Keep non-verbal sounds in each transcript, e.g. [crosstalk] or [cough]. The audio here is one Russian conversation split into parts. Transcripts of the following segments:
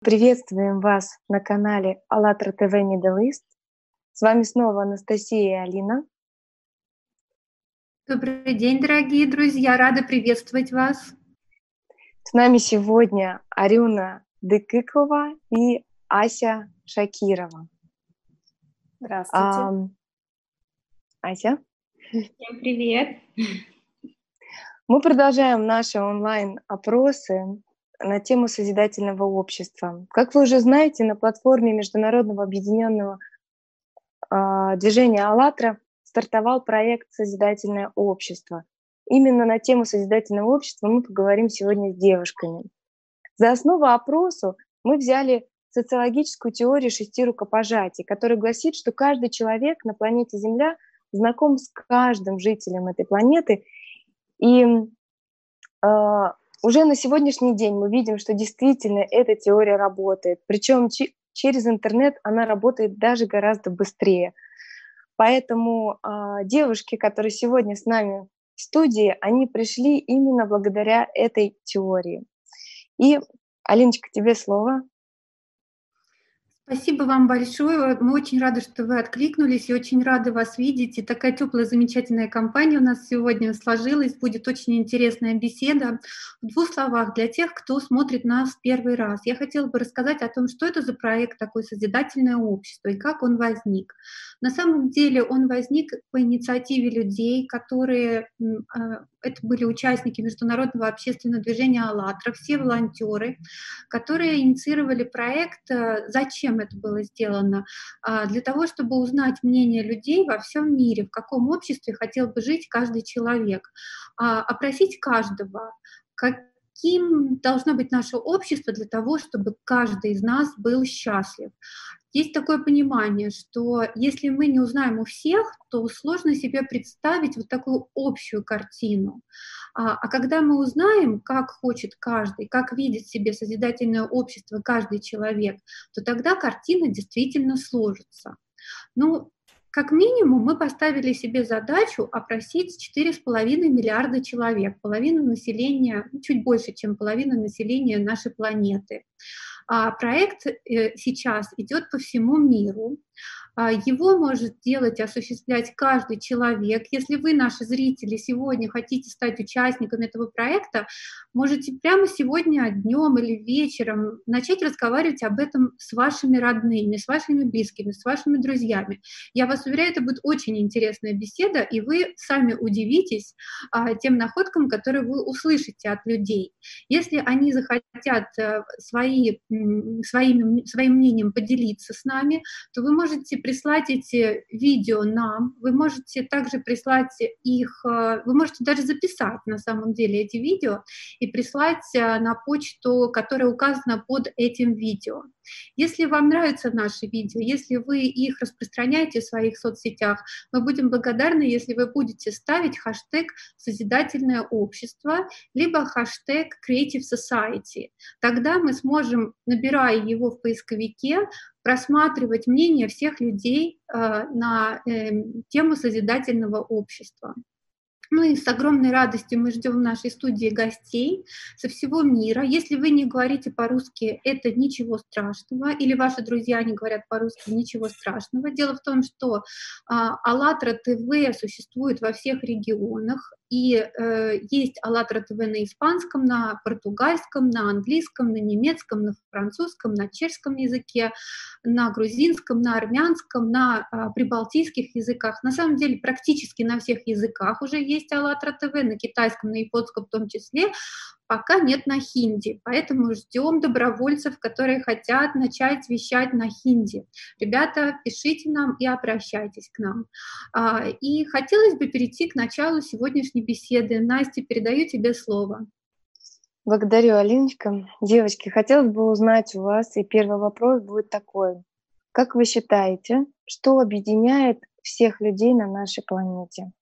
Приветствуем вас на канале АЛЛАТРА ТВ Middle East. С вами снова Анастасия и Алина. Добрый день, дорогие друзья! Рада приветствовать вас. С нами сегодня Арюна Дыкыкова и Ася Шакирова. Здравствуйте. А, Ася? Всем привет! Мы продолжаем наши онлайн-опросы на тему созидательного общества. Как вы уже знаете, на платформе Международного объединенного э, движения «АЛЛАТРА» стартовал проект «Созидательное общество». Именно на тему созидательного общества мы поговорим сегодня с девушками. За основу опросу мы взяли социологическую теорию шести рукопожатий, которая гласит, что каждый человек на планете Земля знаком с каждым жителем этой планеты. И э, уже на сегодняшний день мы видим, что действительно эта теория работает. Причем через интернет она работает даже гораздо быстрее. Поэтому э, девушки, которые сегодня с нами в студии, они пришли именно благодаря этой теории. И, Алиночка, тебе слово. Спасибо вам большое. Мы очень рады, что вы откликнулись и очень рады вас видеть. И такая теплая, замечательная компания у нас сегодня сложилась. Будет очень интересная беседа. В двух словах для тех, кто смотрит нас первый раз. Я хотела бы рассказать о том, что это за проект такое созидательное общество и как он возник. На самом деле он возник по инициативе людей, которые а, это были участники международного общественного движения «АЛЛАТРА», все волонтеры, которые инициировали проект. Э, зачем это было сделано? А, для того, чтобы узнать мнение людей во всем мире, в каком обществе хотел бы жить каждый человек, а, опросить каждого, как каким должно быть наше общество для того, чтобы каждый из нас был счастлив. Есть такое понимание, что если мы не узнаем у всех, то сложно себе представить вот такую общую картину. А, а когда мы узнаем, как хочет каждый, как видит себе созидательное общество каждый человек, то тогда картина действительно сложится. Ну, как минимум мы поставили себе задачу опросить 4,5 миллиарда человек, половину населения, чуть больше, чем половина населения нашей планеты. А проект э, сейчас идет по всему миру. А, его может делать, осуществлять каждый человек. Если вы, наши зрители, сегодня хотите стать участником этого проекта, можете прямо сегодня днем или вечером начать разговаривать об этом с вашими родными, с вашими близкими, с вашими друзьями. Я вас уверяю, это будет очень интересная беседа, и вы сами удивитесь а, тем находкам, которые вы услышите от людей. Если они захотят а, свои, своими, своим мнением поделиться с нами, то вы можете прислать эти видео нам, вы можете также прислать их, э, вы можете даже записать на самом деле эти видео и прислать э, на почту, которая указана под этим видео. Если вам нравятся наши видео, если вы их распространяете в своих соцсетях, мы будем благодарны, если вы будете ставить хэштег «Созидательное общество» либо хэштег «Creative Society». Тогда мы сможем, набирая его в поисковике, просматривать мнение всех людей э, на э, тему созидательного общества. Ну и с огромной радостью мы ждем в нашей студии гостей со всего мира. Если вы не говорите по-русски, это ничего страшного, или ваши друзья не говорят по-русски, ничего страшного. Дело в том, что а, АЛЛАТРА ТВ существует во всех регионах, и э, есть АЛЛАТРА ТВ на испанском, на португальском, на английском, на немецком, на французском, на чешском языке, на грузинском, на армянском, на э, прибалтийских языках. На самом деле практически на всех языках уже есть АЛЛАТРА ТВ, на китайском, на японском в том числе пока нет на хинди, поэтому ждем добровольцев, которые хотят начать вещать на хинди. Ребята, пишите нам и обращайтесь к нам. А, и хотелось бы перейти к началу сегодняшней беседы. Настя, передаю тебе слово. Благодарю, Алиночка. Девочки, хотелось бы узнать у вас, и первый вопрос будет такой. Как вы считаете, что объединяет всех людей на нашей планете?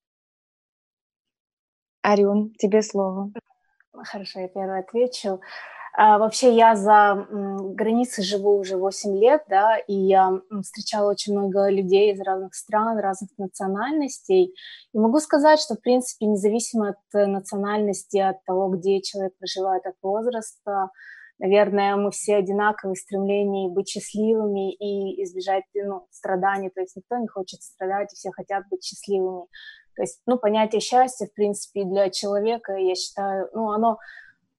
Арюн, тебе слово. Хорошо, я первый отвечу. А, вообще я за границей живу уже 8 лет, да, и я встречала очень много людей из разных стран, разных национальностей. И могу сказать, что, в принципе, независимо от национальности, от того, где человек проживает, от возраста, наверное, мы все одинаковые стремления быть счастливыми и избежать ну, страданий, то есть никто не хочет страдать, и все хотят быть счастливыми. То есть, ну, понятие счастья, в принципе, для человека, я считаю, ну, оно,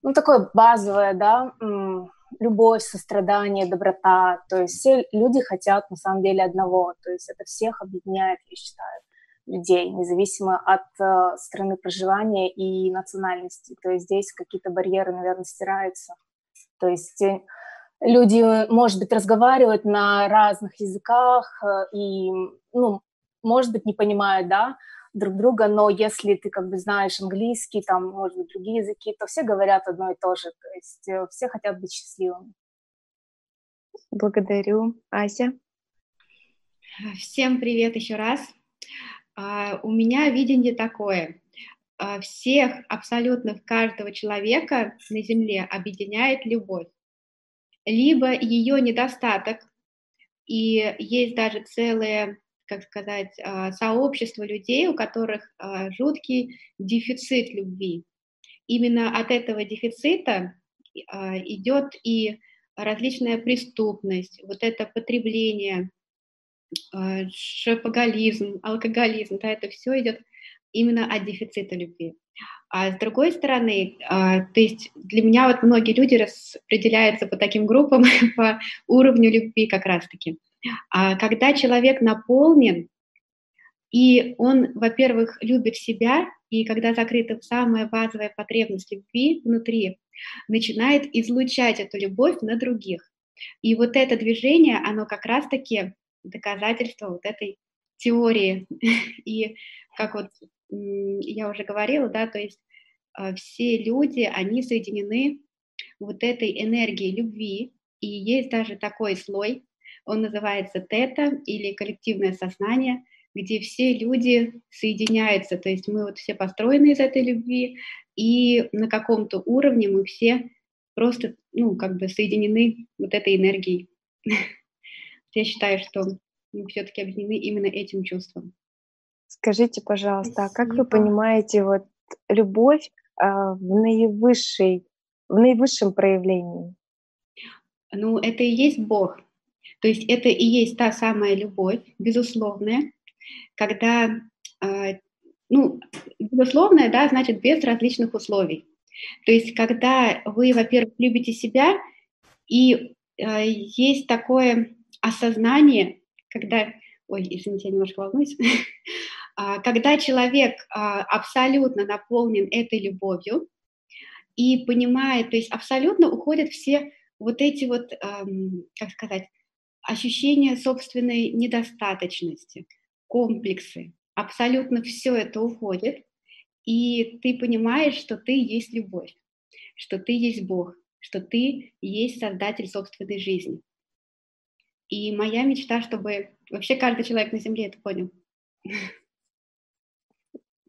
ну, такое базовое, да, любовь, сострадание, доброта. То есть все люди хотят на самом деле одного. То есть это всех объединяет, я считаю, людей, независимо от э, страны проживания и национальности. То есть здесь какие-то барьеры, наверное, стираются. То есть э, люди, может быть, разговаривают на разных языках э, и, ну, может быть, не понимают, да, друг друга, но если ты как бы знаешь английский, там, может быть, другие языки, то все говорят одно и то же, то есть э, все хотят быть счастливыми. Благодарю. Ася? Всем привет еще раз. Uh, у меня видение такое. Uh, всех, абсолютно каждого человека на Земле объединяет любовь. Либо ее недостаток, и есть даже целые как сказать, а, сообщество людей, у которых а, жуткий дефицит любви. Именно от этого дефицита а, идет и различная преступность, вот это потребление, шопоголизм, алкоголизм, да, это все идет именно от дефицита любви. А с другой стороны, то есть для меня вот многие люди распределяются по таким группам, [laughs] по уровню любви как раз-таки. А когда человек наполнен, и он, во-первых, любит себя, и когда закрыта самая базовая потребность любви внутри, начинает излучать эту любовь на других. И вот это движение, оно как раз-таки доказательство вот этой теории. [laughs] И как вот я уже говорила, да, то есть а, все люди, они соединены вот этой энергией любви, и есть даже такой слой, он называется тета или коллективное сознание, где все люди соединяются, то есть мы вот все построены из этой любви, и на каком-то уровне мы все просто, ну, как бы соединены вот этой энергией. [laughs] Я считаю, что мы все-таки объединены именно этим чувством. Скажите, пожалуйста, а как вы понимаете вот любовь а, в наивысшей, в наивысшем проявлении? Ну, это и есть Бог. То есть это и есть та самая любовь, безусловная, когда, э, ну, безусловная, да, значит без различных условий. То есть когда вы, во-первых, любите себя, и э, есть такое осознание, когда, ой, извините, я немножко волнуюсь, [laughs] а, когда человек а, абсолютно наполнен этой любовью и понимает, то есть абсолютно уходят все вот эти вот, как сказать, ощущение собственной недостаточности, комплексы. Абсолютно все это уходит, и ты понимаешь, что ты есть любовь, что ты есть Бог, что ты есть создатель собственной жизни. И моя мечта, чтобы вообще каждый человек на Земле это понял.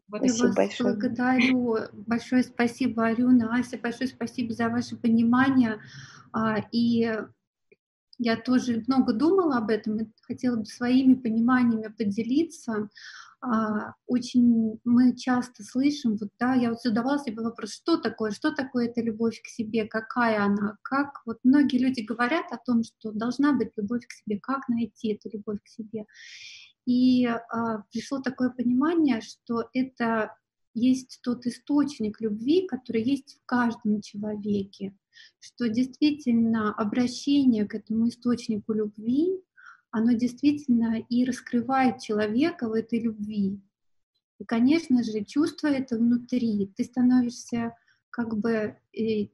Вот Я вас большое. благодарю. Большое спасибо, Арюна, Ася, большое спасибо за ваше понимание. А, и я тоже много думала об этом и хотела бы своими пониманиями поделиться. А, очень мы часто слышим, вот да, я вот задавала себе вопрос, что такое, что такое эта любовь к себе, какая она, как вот многие люди говорят о том, что должна быть любовь к себе, как найти эту любовь к себе. И а, пришло такое понимание, что это есть тот источник любви, который есть в каждом человеке что действительно обращение к этому источнику любви, оно действительно и раскрывает человека в этой любви. И, конечно же, чувство это внутри. Ты становишься как бы э,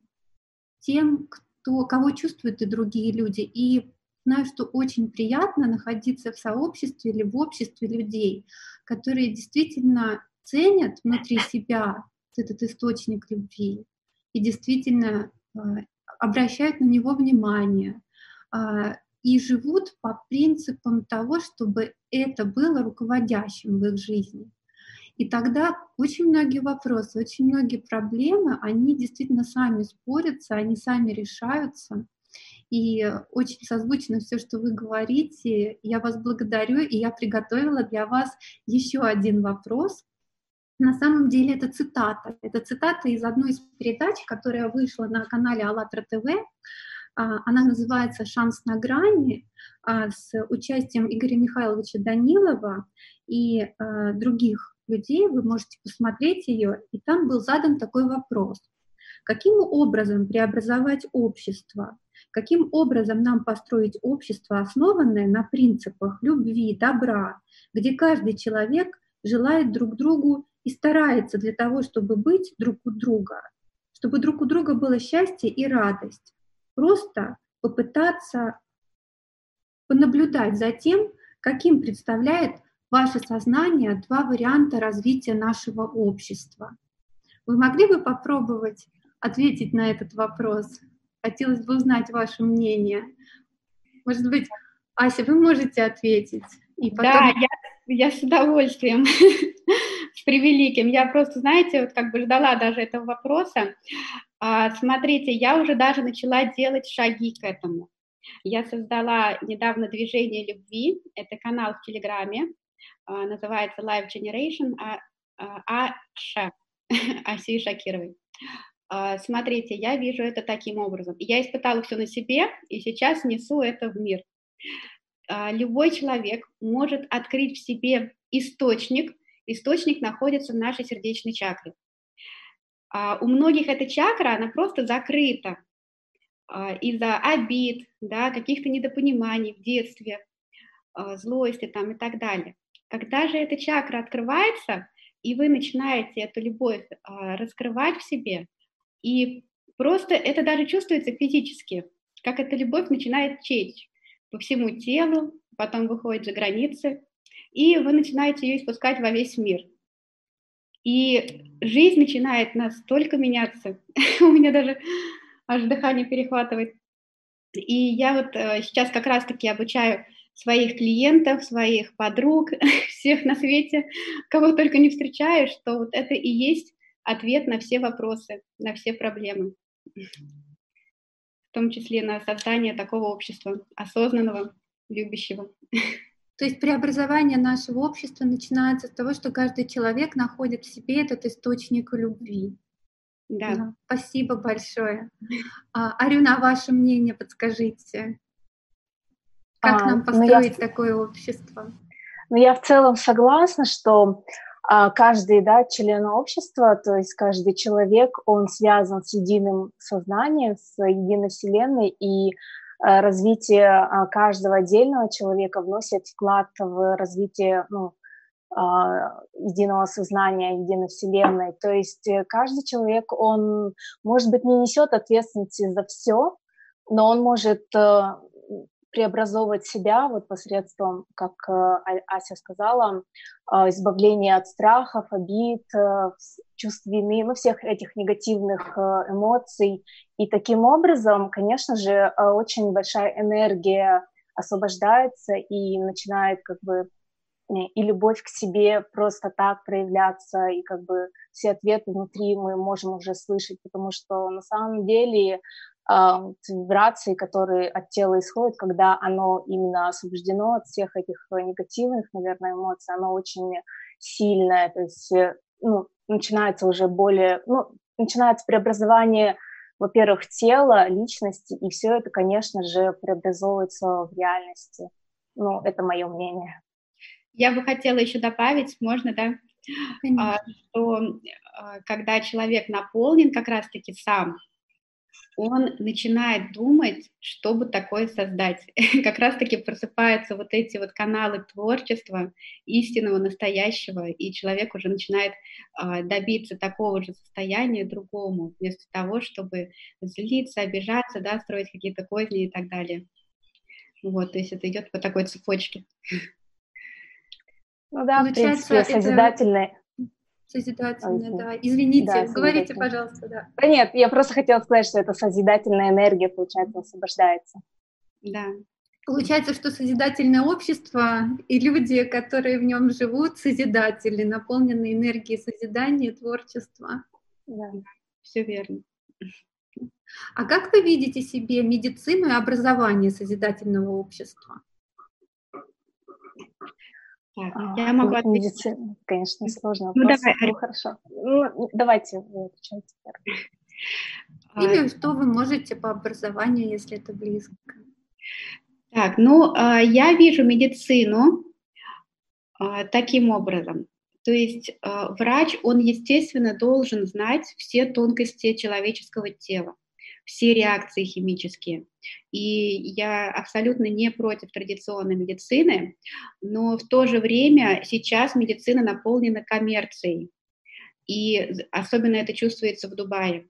тем, кто, кого чувствуют и другие люди. И знаю, что очень приятно находиться в сообществе или в обществе людей, которые действительно ценят внутри себя этот источник любви и действительно а, обращают на него внимание а, и живут по принципам того, чтобы это было руководящим в их жизни. И тогда очень многие вопросы, очень многие проблемы, они действительно сами спорятся, они сами решаются. И очень созвучно все, что вы говорите. Я вас благодарю, и я приготовила для вас еще один вопрос, На самом деле это цитата. Это цитата из одной из передач, которая вышла на канале АЛЛАТРА ТВ. А, она называется «Шанс на грани» а, с участием Игоря Михайловича Данилова и а, других людей. Вы можете посмотреть ее. И там был задан такой вопрос. Каким образом преобразовать общество? Каким образом нам построить общество, основанное на принципах любви, добра, где каждый человек желает друг другу и старается для того, чтобы быть друг у друга, чтобы друг у друга было счастье и радость. Просто попытаться понаблюдать за тем, каким представляет ваше сознание два варианта развития нашего общества. Вы могли бы попробовать ответить на этот вопрос? Хотелось бы узнать ваше мнение. Может быть, Ася, вы можете ответить? И потом... Да, я, я с удовольствием, [laughs] превеликим. Я просто, знаете, вот как бы ждала даже этого вопроса. А, смотрите, я уже даже начала делать шаги к этому. Я создала недавно движение любви, это канал в Телеграме, а, называется Live Generation а, а, Аша, [laughs] Аси Шакировой. Смотрите, я вижу это таким образом. Я испытала все на себе, и сейчас несу это в мир. Любой человек может открыть в себе источник. Источник находится в нашей сердечной чакре. А у многих эта чакра, она просто закрыта а, из-за обид, да, каких-то недопониманий в детстве, а, злости там и так далее. Когда же эта чакра открывается, и вы начинаете эту любовь раскрывать в себе, и просто это даже чувствуется физически, как эта любовь начинает течь по всему телу, потом выходит за границы, и вы начинаете ее испускать во весь мир – и жизнь начинает настолько меняться. [laughs] У меня даже аж дыхание перехватывает. И я вот э, сейчас как раз-таки обучаю своих клиентов, своих подруг, [laughs] всех на свете, кого только не встречаю, что вот это и есть ответ на все вопросы, на все проблемы. В том числе на создание такого общества, осознанного, любящего. [laughs] То есть преобразование нашего общества начинается с того, что каждый человек находит в себе этот источник любви. Да. да спасибо большое. А, Арюна, а ваше мнение подскажите? Как а, нам построить ну я, такое общество? Ну, я в целом согласна, что а, каждый да, член общества, то есть каждый человек, он связан с единым сознанием, с единой вселенной, и развитие а, каждого отдельного человека вносит вклад в развитие ну, а, единого сознания, единой вселенной. То есть э, каждый человек, он, может быть, не несет ответственности за все, но он может э, преобразовывать себя вот посредством, как а, Ася сказала, избавления от страхов, обид, чувств вины, ну, всех этих негативных эмоций. И таким образом, конечно же, э, очень большая энергия освобождается и начинает как бы и любовь к себе просто так проявляться, и как бы все ответы внутри мы можем уже слышать, потому что на самом деле э, вибрации, которые от тела исходят, когда оно именно освобождено от всех этих негативных, наверное, эмоций, оно очень сильное, то есть э, ну, начинается уже более, ну, начинается преобразование во-первых, тело, личности, и все это, конечно же, преобразовывается в реальности. Ну, это мое мнение. Я бы хотела еще добавить, можно, да, а, что а, когда человек наполнен как раз-таки сам он начинает думать, чтобы такое создать. [laughs] Как раз-таки просыпаются вот эти вот каналы творчества, истинного, настоящего, и человек уже начинает э, добиться такого же состояния другому, вместо того, чтобы злиться, обижаться, да, строить какие-то козни и так далее. Вот, то есть это идет по такой цепочке. Ну да, Получается, в принципе, созидательное, Созидательная, да. Извините, да, говорите, пожалуйста, да. Да нет, я просто хотела сказать, что это созидательная энергия, получается, освобождается. Да. Получается, что созидательное общество и люди, которые в нем живут, созидатели, наполнены энергией созидания творчества. Да, все верно. А как вы видите себе медицину и образование созидательного общества? Так, а, я могу ответить. Медицина, конечно, сложно. Ну, давай. Ну, хорошо. Ну, давайте вы отвечайте [laughs] Или что вы можете по образованию, если это близко? Так, ну, а, я вижу медицину а, таким образом. То есть а, врач, он, естественно, должен знать все тонкости человеческого тела, все реакции химические. И я абсолютно не против традиционной медицины, но в то же время сейчас медицина наполнена коммерцией. И особенно это чувствуется в Дубае.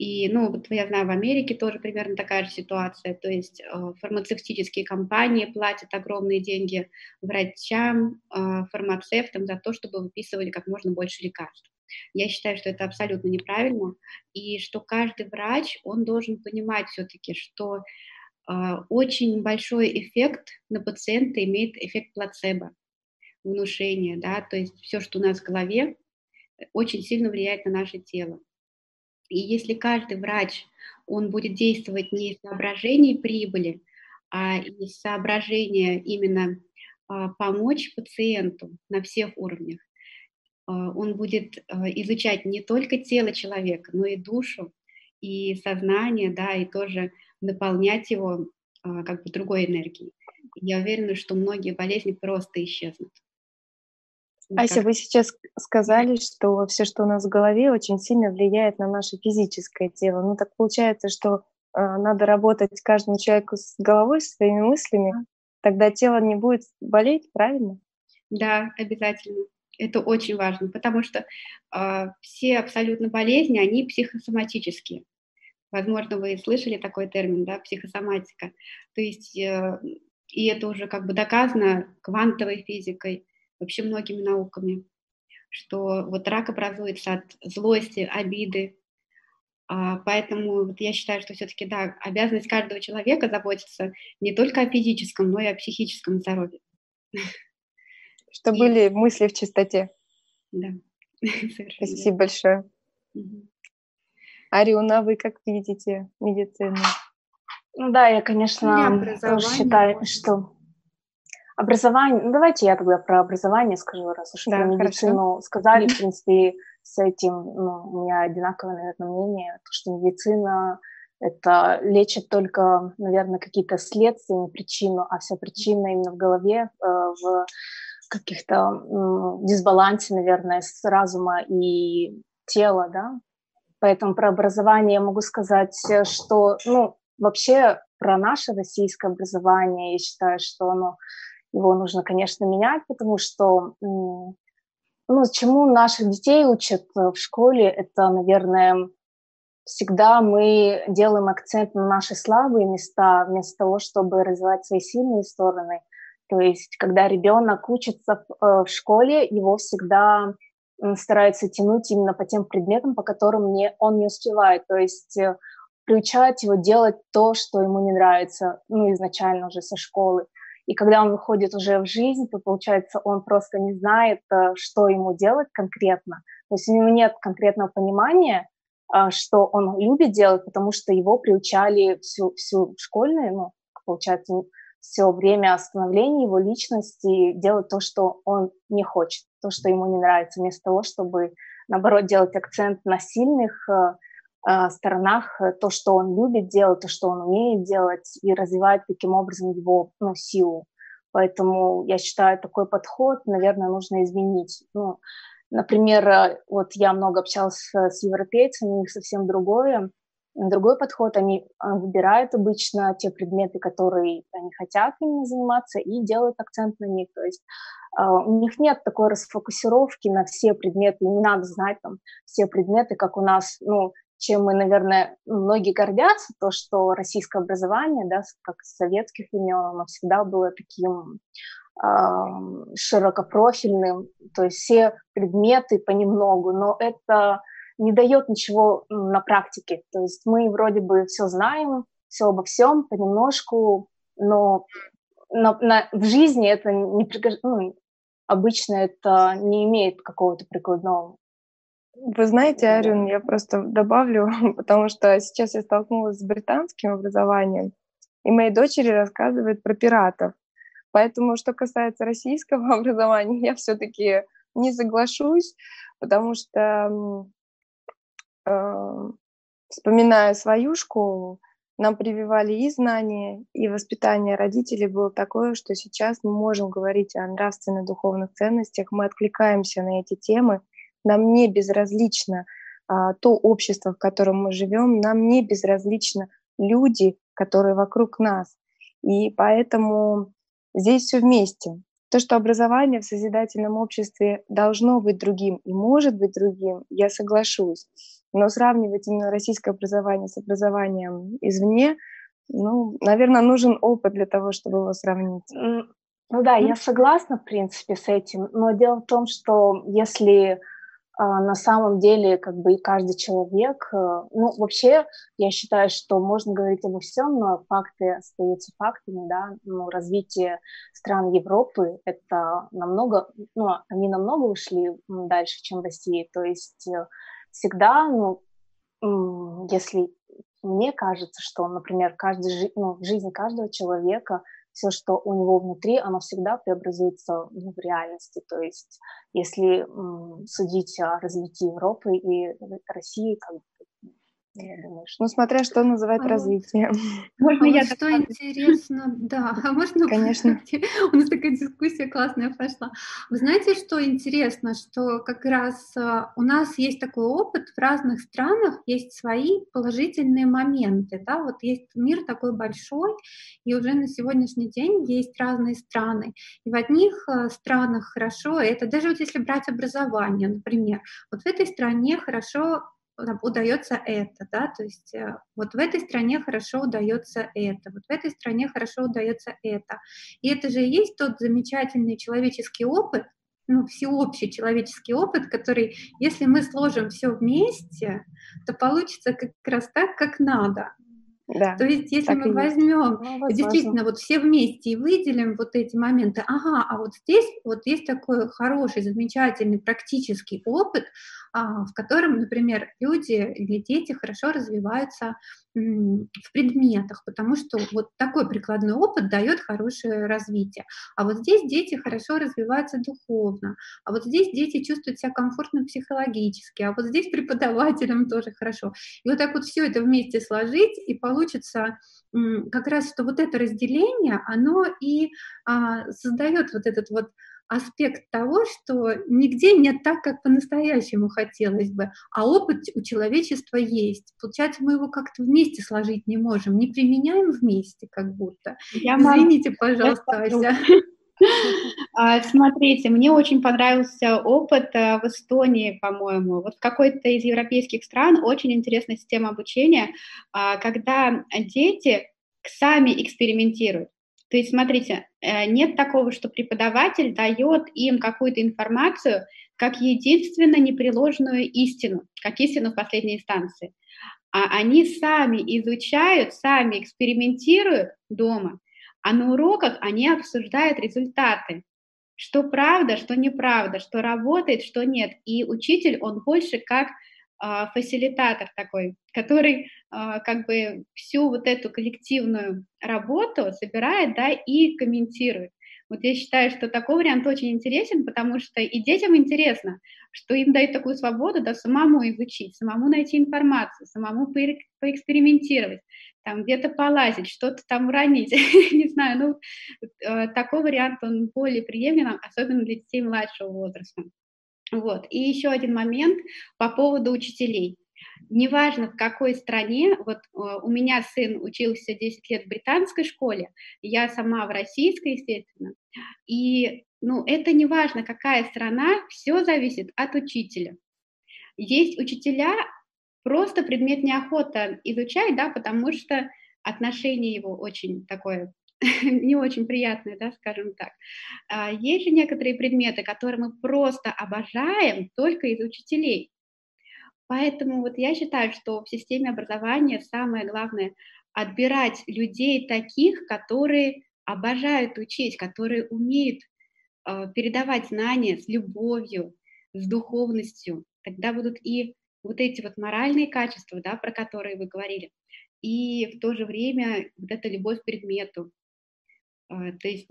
И, ну, вот я знаю, в Америке тоже примерно такая же ситуация. То есть э, фармацевтические компании платят огромные деньги врачам, э, фармацевтам за то, чтобы выписывали как можно больше лекарств. Я считаю, что это абсолютно неправильно, и что каждый врач, он должен понимать все-таки, что э, очень большой эффект на пациента имеет эффект плацебо, внушения, да, то есть все, что у нас в голове, очень сильно влияет на наше тело. И если каждый врач, он будет действовать не из соображений прибыли, а из соображения именно а, помочь пациенту на всех уровнях, он будет а, изучать не только тело человека, но и душу, и сознание, да, и тоже наполнять его как бы другой энергией. Я уверена, что многие болезни просто исчезнут. Ася, вы сейчас сказали, что все, что у нас в голове, очень сильно влияет на наше физическое тело. Ну так получается, что э, надо работать каждому человеку с головой, с своими мыслями, тогда тело не будет болеть, правильно? Да, обязательно. Это очень важно, потому что э, все абсолютно болезни, они психосоматические. Возможно, вы слышали такой термин, да, психосоматика. То есть, э, и это уже как бы доказано квантовой физикой, вообще многими науками, что вот рак образуется от злости, обиды. А, поэтому вот я считаю, что все-таки, да, обязанность каждого человека заботиться не только о физическом, но и о психическом здоровье. Чтобы и... были мысли в чистоте. Да. [laughs] Спасибо большое. Угу. Ариуна, вы как видите медицину? Ну да, я, конечно, считаю, что Образование, ну давайте я тогда про образование скажу, раз уж да, про медицину хорошо. сказали, в принципе, с этим ну, у меня одинаковое, наверное, мнение, то, что медицина это лечит только, наверное, какие-то следствия, не причину, а вся причина именно в голове, э, в каких-то э, дисбалансе, наверное, с разума и тела, да. Поэтому про образование я могу сказать, что, ну, вообще про наше российское образование, я считаю, что оно его нужно, конечно, менять, потому что ну, чему наших детей учат в школе, это, наверное, всегда мы делаем акцент на наши слабые места, вместо того, чтобы развивать свои сильные стороны. То есть, когда ребенок учится в, э, в школе, его всегда стараются тянуть именно по тем предметам, по которым не, он не успевает. То есть э, приучать его делать то, что ему не нравится, ну, изначально уже со школы. И когда он выходит уже в жизнь, то, получается, он просто не знает, э, что ему делать конкретно. То есть у него нет конкретного понимания, э, что он любит делать, потому что его приучали всю, всю школьную, ну, получается, все время становления его личности делать то, что он не хочет, то, что ему не нравится, вместо того, чтобы, наоборот, делать акцент на сильных э, а, сторонах э, то, что он любит делать, то, что он умеет делать, и развивать таким образом его ну, силу. Поэтому я считаю, такой подход, наверное, нужно изменить. Ну, например, э, вот я много общалась с европейцами, у них совсем другое, другой подход. Они а, выбирают обычно те предметы, которые они хотят именно заниматься, и делают акцент на них. То есть Uh, у них нет такой расфокусировки на все предметы, не надо знать там все предметы, как у нас, ну, чем мы, наверное, многие гордятся, то, что российское образование, да, как с советских времен, оно всегда было таким широкопрофильным, то есть все предметы понемногу, но это не дает ничего на практике. То есть мы вроде бы все знаем, все обо всем понемножку, но на, на, в жизни это не ну, обычно это не имеет какого-то прикладного вы знаете, Арин, я просто добавлю, [laughs] потому что сейчас я столкнулась с британским образованием, и моей дочери рассказывают про пиратов. Поэтому, что касается российского [laughs] образования, я все-таки не соглашусь, потому что, вспоминая свою школу, нам прививали и знания, и воспитание родителей было такое, что сейчас мы можем говорить о нравственно-духовных ценностях, мы откликаемся на эти темы, нам не безразлично а, то общество, в котором мы живем, нам не безразлично люди, которые вокруг нас. И поэтому здесь все вместе. То, что образование в созидательном обществе должно быть другим и может быть другим, я соглашусь. Но сравнивать именно российское образование с образованием извне, ну, наверное, нужен опыт для того, чтобы его сравнить. Ну да, я согласна, в принципе, с этим. Но дело в том, что если на самом деле как бы и каждый человек, э, ну вообще я считаю, что можно говорить обо всем, но факты остаются фактами, да, ну, развитие стран Европы это намного, ну они намного ушли дальше, чем Россия, то есть э, всегда, ну, если мне кажется, что, например, каждый, ну, жизнь каждого человека, все, что у него внутри, оно всегда преобразуется ну, в реальности. То есть, если м, судить о развитии Европы и России, как ну, смотря что называть а развитием. [laughs] Можно а я вот что интересно, [laughs] да, а можно... Конечно. [laughs] У нас такая дискуссия классная пошла. Вы знаете, что интересно, что как раз а, у нас есть такой опыт, в разных странах есть свои положительные моменты, да, вот есть мир такой большой, и уже на сегодняшний день есть разные страны, и в одних а, странах хорошо, это даже вот если брать образование, например, вот в этой стране хорошо удается это, да, то есть э, вот в этой стране хорошо удается это, вот в этой стране хорошо удается это. И это же и есть тот замечательный человеческий опыт, ну, всеобщий человеческий опыт, который, если мы сложим все вместе, то получится как раз так, как надо. Да, То есть, если мы возьмем ну, действительно вот все вместе и выделим вот эти моменты, ага, а вот здесь вот есть такой хороший, замечательный практический опыт, в котором, например, люди или дети хорошо развиваются в предметах, потому что вот такой прикладной опыт дает хорошее развитие. А вот здесь дети хорошо развиваются духовно, а вот здесь дети чувствуют себя комфортно психологически, а вот здесь преподавателям тоже хорошо. И вот так вот все это вместе сложить, и получится как раз, что вот это разделение, оно и а, создает вот этот вот аспект того, что нигде нет так, как по-настоящему хотелось бы, а опыт у человечества есть. Получается, мы его как-то вместе сложить не можем, не применяем вместе как будто. Я Извините, пожалуйста, Ася. [laughs] А, смотрите, мне очень понравился опыт э, в Эстонии, по-моему. Вот в какой-то из европейских стран очень интересная система обучения, а, когда дети сами экспериментируют. То есть, смотрите, э, нет такого, что преподаватель дает им какую-то информацию как единственно непреложную истину, как истину в последней инстанции. А они сами изучают, сами экспериментируют дома, а на уроках они обсуждают результаты. Что правда, что неправда, что работает, что нет. И учитель, он больше как фасилитатор такой, который а, как бы всю вот эту коллективную работу собирает, да, и комментирует. Вот я считаю, что такой вариант очень интересен, потому что и детям интересно, что им дают такую свободу, да, самому изучить, самому найти информацию, самому поэкспериментировать, там где-то полазить, что-то там уронить, [laughs] не знаю, ну, э, такой вариант, он более приемлем, особенно для детей младшего возраста. Вот. И еще один момент по поводу учителей. Неважно, в какой стране, вот э, у меня сын учился 10 лет в британской школе, я сама в российской, естественно, и ну, это не важно, какая страна, все зависит от учителя. Есть учителя, просто предмет неохота изучать, да, потому что отношение его очень такое [laughs] не очень приятное, да, скажем так. А, есть же некоторые предметы, которые мы просто обожаем только из учителей. Поэтому вот я считаю, что в системе образования самое главное отбирать людей таких, которые обожают учить, которые умеют э, передавать знания с любовью, с духовностью. Тогда будут и вот эти вот моральные качества, да, про которые вы говорили, и в то же время вот эта любовь к предмету, а, то есть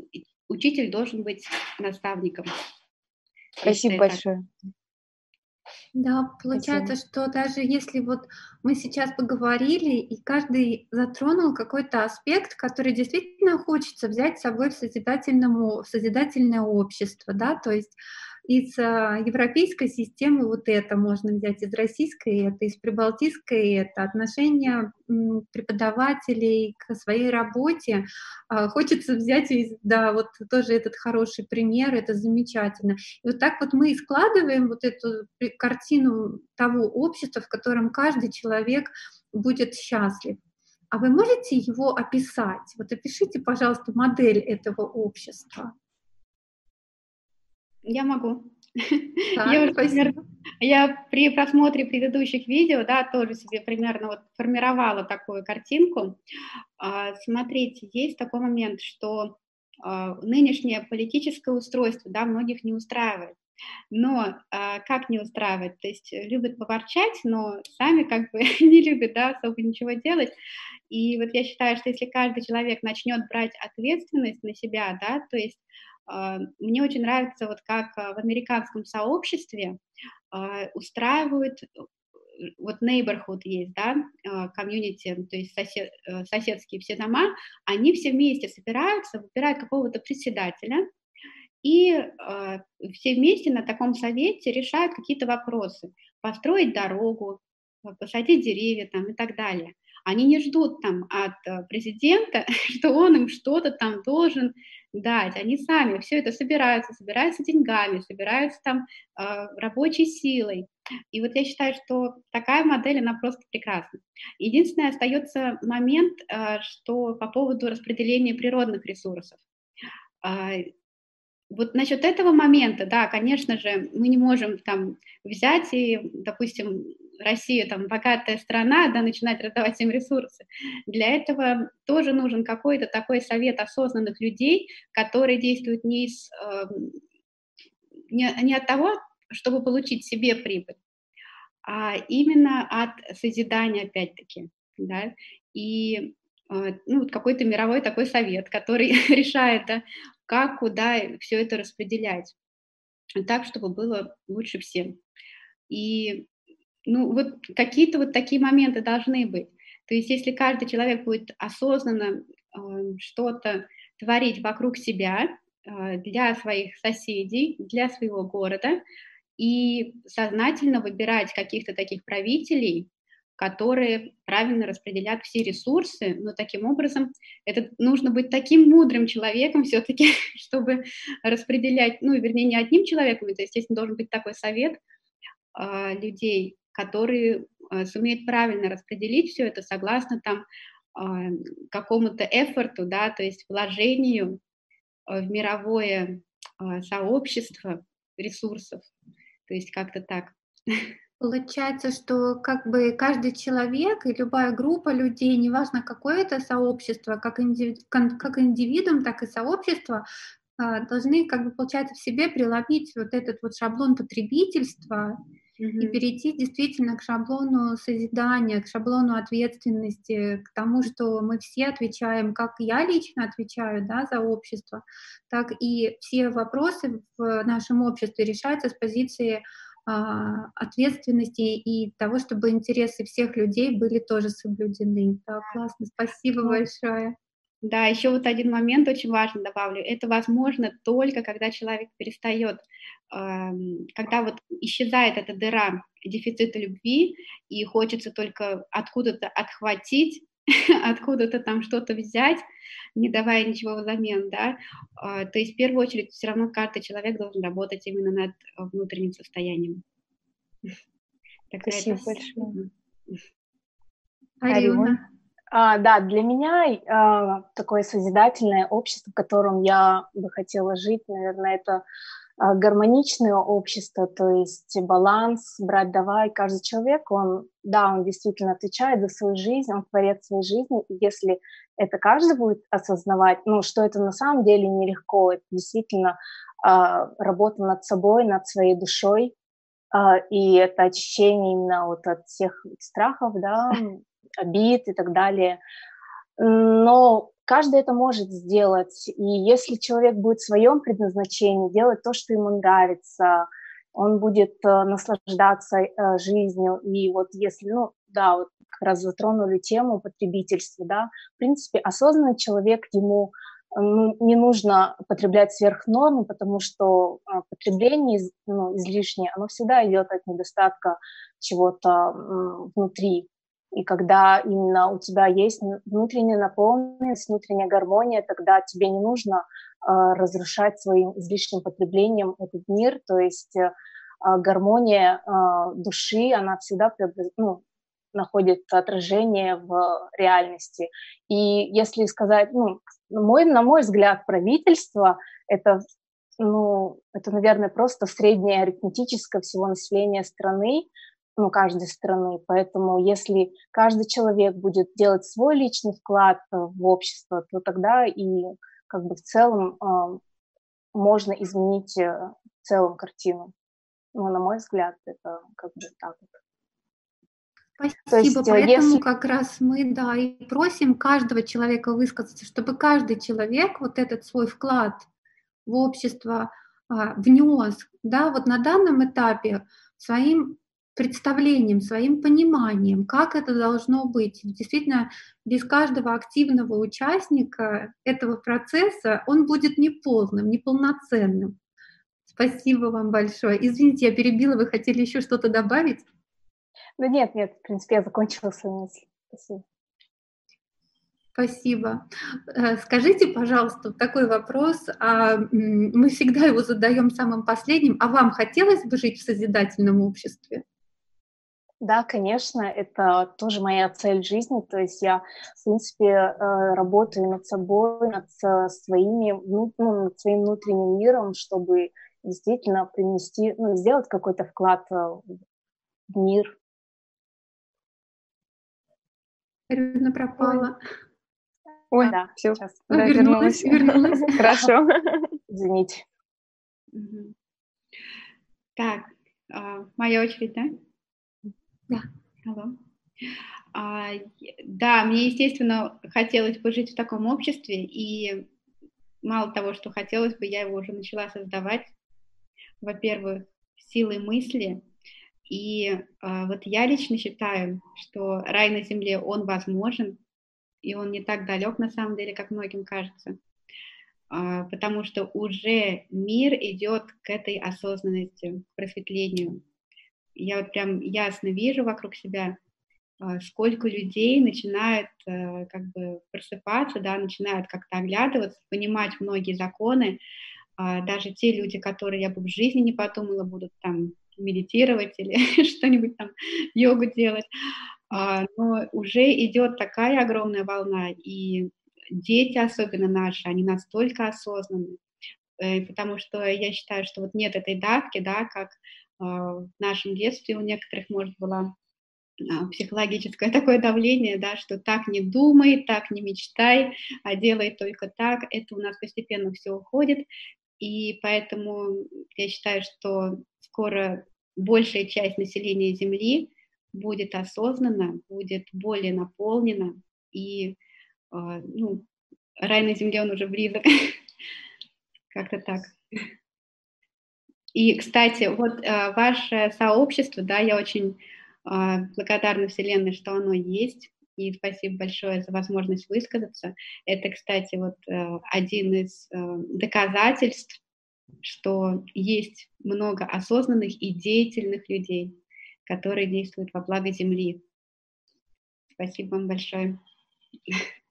учитель должен быть наставником. Спасибо большое. Да, получается, Спасибо. что даже если вот мы сейчас поговорили, и каждый затронул какой-то аспект, который действительно хочется взять с собой в, созидательному, в созидательное общество, да, то есть из а, европейской системы вот это можно взять, из российской это, из прибалтийской это, отношение преподавателей к своей работе. А, хочется взять, да, вот тоже этот хороший пример, это замечательно. И вот так вот мы и складываем вот эту картину того общества, в котором каждый человек будет счастлив. А вы можете его описать? Вот опишите, пожалуйста, модель этого общества. Я могу. Да, [laughs] я, примерно, я при просмотре предыдущих видео, да, тоже себе примерно вот формировала такую картинку. А, смотрите, есть такой момент, что а, нынешнее политическое устройство, да, многих не устраивает. Но а, как не устраивает? То есть любят поворчать, но сами как бы [laughs] не любят, да, особо ничего делать. И вот я считаю, что если каждый человек начнет брать ответственность на себя, да, то есть мне очень нравится, вот как а, в американском сообществе а, устраивают вот neighborhood есть, да, комьюнити, то есть сосед, э, соседские все дома, они все вместе собираются, выбирают какого-то председателя, и э, все вместе на таком совете решают какие-то вопросы. Построить дорогу, посадить деревья там и так далее. Они не ждут там от э, президента, [laughs] что он им что-то там должен дать. Они сами все это собираются, собираются деньгами, собираются там э, рабочей силой. И вот я считаю, что такая модель, она просто прекрасна. Единственное, остается момент, э, что по поводу распределения природных ресурсов. Э, вот насчет этого момента, да, конечно же, мы не можем там взять и, допустим, Россия там богатая страна, да, начинать раздавать всем ресурсы. Для этого тоже нужен какой-то такой совет осознанных людей, которые действуют не, из, э, не, не от того, чтобы получить себе прибыль, а именно от созидания, опять-таки, да, и э, ну, какой-то мировой такой совет, который [laughs] решает, да, как, куда все это распределять, так, чтобы было лучше всем. И ну, вот какие-то вот такие моменты должны быть. То есть если каждый человек будет осознанно э, что-то творить вокруг себя, э, для своих соседей, для своего города, и сознательно выбирать каких-то таких правителей, которые правильно распределят все ресурсы, но таким образом это нужно быть таким мудрым человеком [laughs] все-таки, чтобы распределять, ну, вернее, не одним человеком, это, естественно, должен быть такой совет э, людей, которые э, сумеют правильно распределить все это согласно там э, какому-то эфорту, да, то есть вложению э, в мировое сообщество ресурсов, то есть как-то так. [laughs] Получается, что как бы каждый человек и любая группа людей, неважно какое это сообщество, как, индиви, как индивидуум, так и сообщество, должны, как бы, получается, в себе приловить вот этот вот шаблон потребительства и перейти действительно к шаблону созидания, к шаблону ответственности, к тому, что мы все отвечаем, как я лично отвечаю да, за общество, так и все вопросы в нашем обществе решаются с позиции а, ответственности и того, чтобы интересы всех людей были тоже соблюдены. Да, классно, спасибо большое. Да, еще вот один момент очень важный добавлю. Это возможно только когда человек перестает, когда вот исчезает эта дыра дефицита любви, и хочется только откуда-то отхватить, [laughs] откуда-то там что-то взять, не давая ничего взамен, да, а, то есть в первую очередь все равно каждый человек должен работать именно над внутренним состоянием. [laughs] Спасибо большое. Арина. А, да, для меня а, такое созидательное общество, в котором я бы хотела жить, наверное, это а, гармоничное общество, то есть баланс, брать, давай. Каждый человек, он, да, он действительно отвечает за свою жизнь, он творит свою жизнь, и если это каждый будет осознавать, ну, что это на самом деле нелегко, это действительно а, работа над собой, над своей душой, а, и это очищение именно вот от всех страхов, да, обид и так далее. но каждый это может сделать. И если человек будет в своем предназначении делать то, что ему нравится, он будет э, наслаждаться э, жизнью. И вот если, ну, да, вот как раз затронули тему потребительства, да, в принципе, осознанный человек, ему ну, не нужно потреблять сверх нормы, потому что потребление ну, излишнее, оно всегда идет от недостатка чего-то внутри. И когда именно у тебя есть внутренняя наполненность, внутренняя гармония, тогда тебе не нужно э, разрушать своим излишним потреблением этот мир. То есть э, гармония э, души, она всегда ну, находит отражение в реальности. И если сказать, ну, мой, на мой взгляд, правительство это, ну, это, наверное, просто среднее арифметическое всего населения страны, ну, каждой страны. Поэтому если каждый человек будет делать свой личный вклад в общество, то тогда и как бы в целом э, можно изменить э, в целом картину. Ну, на мой взгляд, это как бы так вот. Спасибо, есть, э, поэтому если... как раз мы, да, и просим каждого человека высказаться, чтобы каждый человек вот этот свой вклад в общество а, внес, да, вот на данном этапе своим представлением, своим пониманием, как это должно быть. Действительно, без каждого активного участника этого процесса он будет неполным, неполноценным. Спасибо вам большое. Извините, я перебила, вы хотели еще что-то добавить? Да нет, нет, в принципе, я закончила свою мысль. Спасибо. Спасибо. Э, скажите, пожалуйста, такой вопрос. А, мы всегда его задаем самым последним. А вам хотелось бы жить в созидательном обществе? Да, конечно, это тоже моя цель жизни. То есть я, в принципе, э, работаю над собой, над своими, ну, над своим внутренним миром, чтобы действительно принести, ну, сделать какой-то вклад э, в мир, Ирина пропала. Ой, да, все, сейчас. Да, вернулась, вернулась. [laughs] Хорошо. [laughs] Извините. Так, а, моя очередь, да? Да. Алло. А, да, мне, естественно, хотелось бы жить в таком обществе, и мало того, что хотелось бы, я его уже начала создавать. Во-первых, силой мысли, и э, вот я лично считаю, что рай на земле, он возможен, и он не так далек на самом деле, как многим кажется, э, потому что уже мир идет к этой осознанности, к просветлению. Я вот прям ясно вижу вокруг себя, э, сколько людей начинают э, как бы просыпаться, да, начинают как-то оглядываться, понимать многие законы, э, даже те люди, которые я бы в жизни не подумала, будут там медитировать или [laughs] что-нибудь там, йогу делать. А, но уже идет такая огромная волна, и дети, особенно наши, они настолько осознанны, э, потому что я считаю, что вот нет этой давки, да, как а, в нашем детстве у некоторых, может, было а, психологическое [laughs] такое давление, да, что так не думай, так не мечтай, а делай только так, это у нас постепенно все уходит, и поэтому я считаю, что скоро большая часть населения Земли будет осознанно, будет более наполнена, и а, ну, рай на Земле, он уже близок. [laughs] Как-то так. И, кстати, вот а, ваше сообщество, да, я очень а, благодарна Вселенной, что оно есть, и спасибо большое за возможность высказаться. Это, кстати, вот один из доказательств что есть много осознанных и деятельных людей, которые действуют во благо Земли. Спасибо вам большое.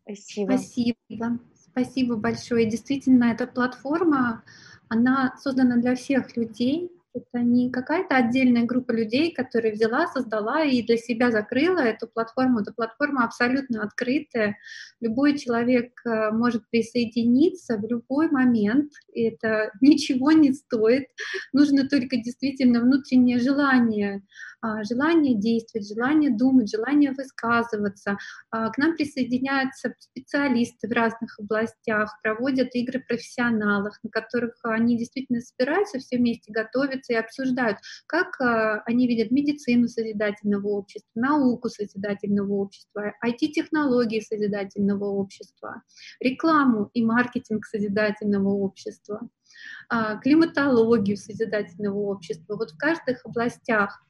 Спасибо. Спасибо. Спасибо большое. Действительно, эта платформа, она создана для всех людей, это не какая-то отдельная группа людей, которая взяла, создала и для себя закрыла эту платформу. Эта платформа абсолютно открытая. Любой человек э, может присоединиться в любой момент. Это [laughs] ничего не стоит. Нужно только действительно внутреннее желание желание действовать, желание думать, желание высказываться. А, к нам присоединяются специалисты в разных областях, проводят игры профессионалов, на которых они действительно собираются все вместе, готовятся и обсуждают, как а, они видят медицину созидательного общества, науку созидательного общества, IT-технологии созидательного общества, рекламу и маркетинг созидательного общества. А, климатологию созидательного общества. Вот в каждых областях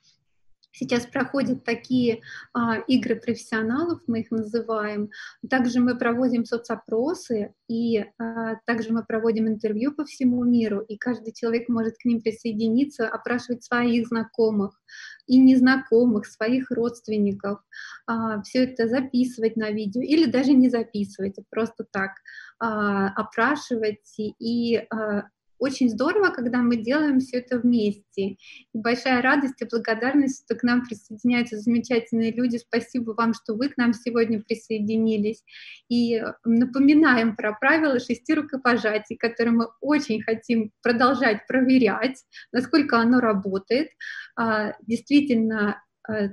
Сейчас проходят такие а, игры профессионалов, мы их называем. Также мы проводим соцопросы, и а, также мы проводим интервью по всему миру, и каждый человек может к ним присоединиться, опрашивать своих знакомых и незнакомых, своих родственников, а, все это записывать на видео или даже не записывать, а просто так а, опрашивать и а, очень здорово, когда мы делаем все это вместе. И большая радость и благодарность, что к нам присоединяются замечательные люди. Спасибо вам, что вы к нам сегодня присоединились. И напоминаем про правила шести рукопожатий, которые мы очень хотим продолжать проверять, насколько оно работает. А, действительно,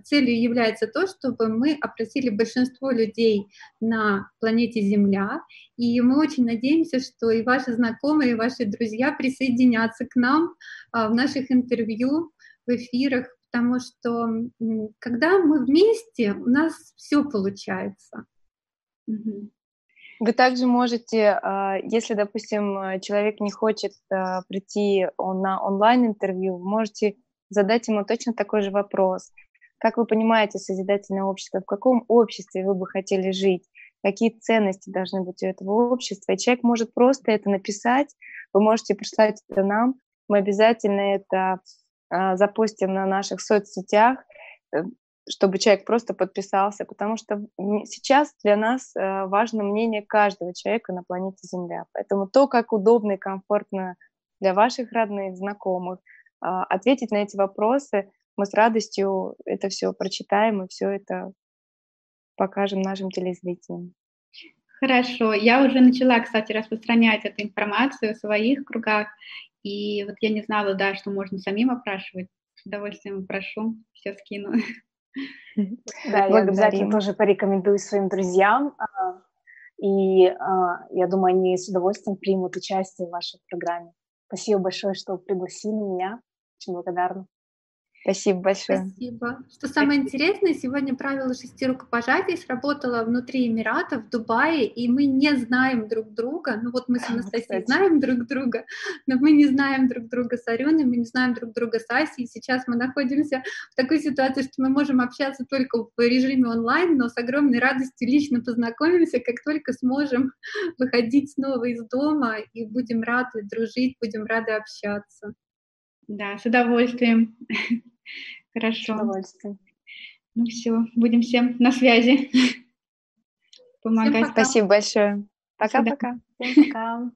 целью является то, чтобы мы опросили большинство людей на планете Земля, и мы очень надеемся, что и ваши знакомые, и ваши друзья присоединятся к нам а, в наших интервью, в эфирах, потому что когда мы вместе, у нас все получается. Вы также можете, а, если, допустим, человек не хочет прийти на онлайн-интервью, вы можете задать ему точно такой же вопрос. Как вы понимаете созидательное общество? В каком обществе вы бы хотели жить? Какие ценности должны быть у этого общества? И человек может просто это написать, вы можете прислать это нам, мы обязательно это а, запустим на наших соцсетях, э, чтобы человек просто подписался, потому что сейчас для нас э, важно мнение каждого человека на планете Земля. Поэтому то, как удобно и комфортно для ваших родных, знакомых, а, ответить на эти вопросы, мы с радостью это все прочитаем и все это покажем нашим телезрителям. Хорошо. Я уже начала, кстати, распространять эту информацию в своих кругах. И вот я не знала, да, что можно самим опрашивать. С удовольствием прошу, все скину. Да, я обязательно тоже порекомендую своим друзьям. А, и а, я думаю, они с удовольствием примут участие в вашей программе. Спасибо большое, что пригласили меня. Очень благодарна. Спасибо большое. Спасибо. Что самое интересное, сегодня правило шести рукопожатий сработало внутри Эмиратов, в Дубае, и мы не знаем друг друга. Ну вот мы с Анастасией Кстати. знаем друг друга, но мы не знаем друг друга с Ареной, мы не знаем друг друга с Асей. Сейчас мы находимся в такой ситуации, что мы можем общаться только в режиме онлайн, но с огромной радостью лично познакомимся, как только сможем [laughs] выходить снова из дома, и будем рады дружить, будем рады общаться. Да, с удовольствием. [laughs] Хорошо. С удовольствием. Ну все, будем всем на связи. Помогать. Спасибо большое. Пока-пока. Всем пока.